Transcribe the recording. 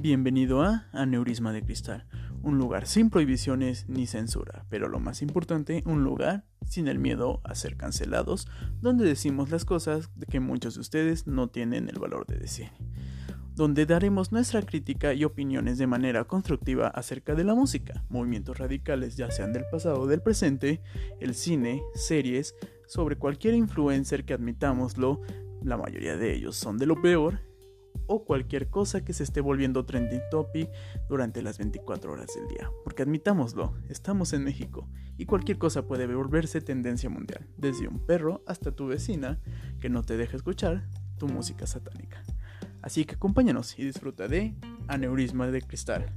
Bienvenido a Aneurisma de Cristal, un lugar sin prohibiciones ni censura, pero lo más importante, un lugar sin el miedo a ser cancelados, donde decimos las cosas que muchos de ustedes no tienen el valor de decir, donde daremos nuestra crítica y opiniones de manera constructiva acerca de la música, movimientos radicales ya sean del pasado o del presente, el cine, series, sobre cualquier influencer que admitámoslo, la mayoría de ellos son de lo peor, o cualquier cosa que se esté volviendo trending topic durante las 24 horas del día. Porque admitámoslo, estamos en México y cualquier cosa puede volverse tendencia mundial, desde un perro hasta tu vecina que no te deja escuchar tu música satánica. Así que acompáñanos y disfruta de Aneurisma de Cristal.